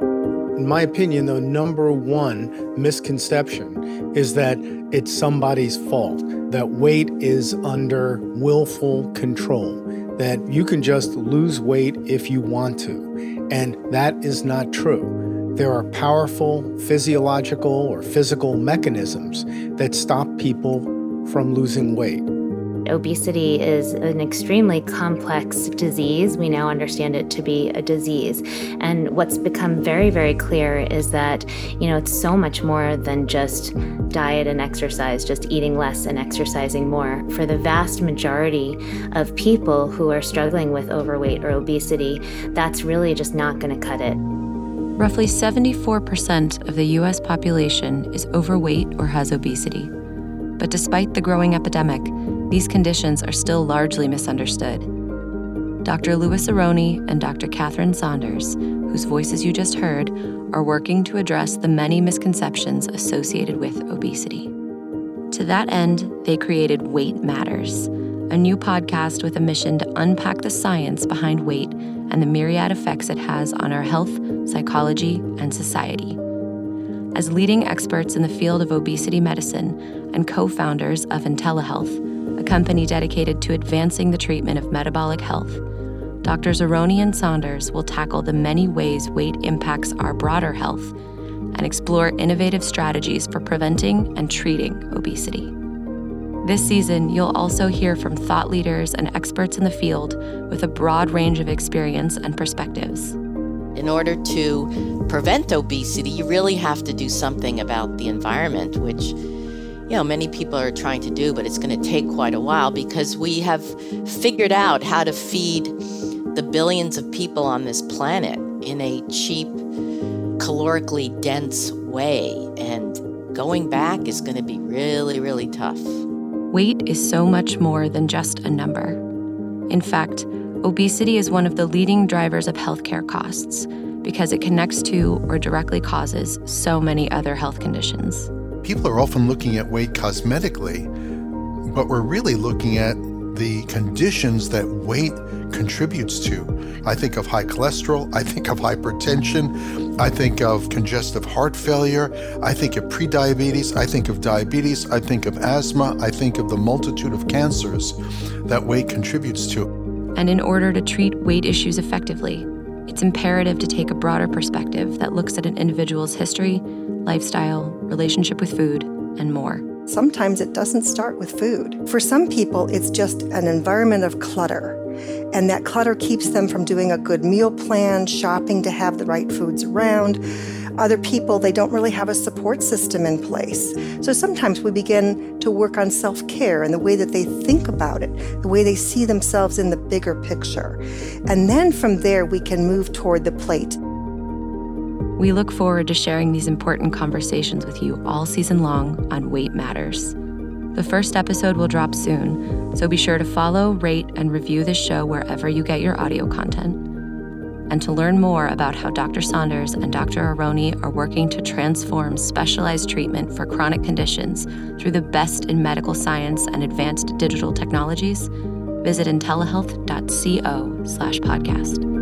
In my opinion, the number one misconception is that it's somebody's fault, that weight is under willful control, that you can just lose weight if you want to. And that is not true. There are powerful physiological or physical mechanisms that stop people from losing weight. Obesity is an extremely complex disease. We now understand it to be a disease. And what's become very, very clear is that, you know, it's so much more than just diet and exercise, just eating less and exercising more. For the vast majority of people who are struggling with overweight or obesity, that's really just not going to cut it. Roughly 74% of the US population is overweight or has obesity. But despite the growing epidemic, these conditions are still largely misunderstood. Dr. Louis Aronne and Dr. Katherine Saunders, whose voices you just heard, are working to address the many misconceptions associated with obesity. To that end, they created Weight Matters, a new podcast with a mission to unpack the science behind weight and the myriad effects it has on our health, psychology, and society. As leading experts in the field of obesity medicine and co founders of IntelliHealth, a company dedicated to advancing the treatment of metabolic health, Drs. Aronne and Saunders will tackle the many ways weight impacts our broader health and explore innovative strategies for preventing and treating obesity. This season, you'll also hear from thought leaders and experts in the field with a broad range of experience and perspectives. In order to prevent obesity, you really have to do something about the environment, which you know many people are trying to do, but it's going to take quite a while because we have figured out how to feed the billions of people on this planet in a cheap, calorically dense way. And going back is going to be really, really tough. Weight is so much more than just a number. In fact, Obesity is one of the leading drivers of healthcare costs because it connects to or directly causes so many other health conditions. People are often looking at weight cosmetically, but we're really looking at the conditions that weight contributes to. I think of high cholesterol, I think of hypertension, I think of congestive heart failure, I think of prediabetes, I think of diabetes, I think of asthma, I think of the multitude of cancers that weight contributes to. And in order to treat weight issues effectively, it's imperative to take a broader perspective that looks at an individual's history, lifestyle, relationship with food, and more. Sometimes it doesn't start with food. For some people, it's just an environment of clutter. And that clutter keeps them from doing a good meal plan, shopping to have the right foods around other people, they don't really have a support system in place. So sometimes we begin to work on self care and the way that they think about it, the way they see themselves in the bigger picture. And then from there, we can move toward the plate. We look forward to sharing these important conversations with you all season long on Weight Matters. The first episode will drop soon, so be sure to follow, rate, and review this show wherever you get your audio content and to learn more about how Dr. Saunders and Dr. Aronne are working to transform specialized treatment for chronic conditions through the best in medical science and advanced digital technologies, visit intellihealth.co/podcast.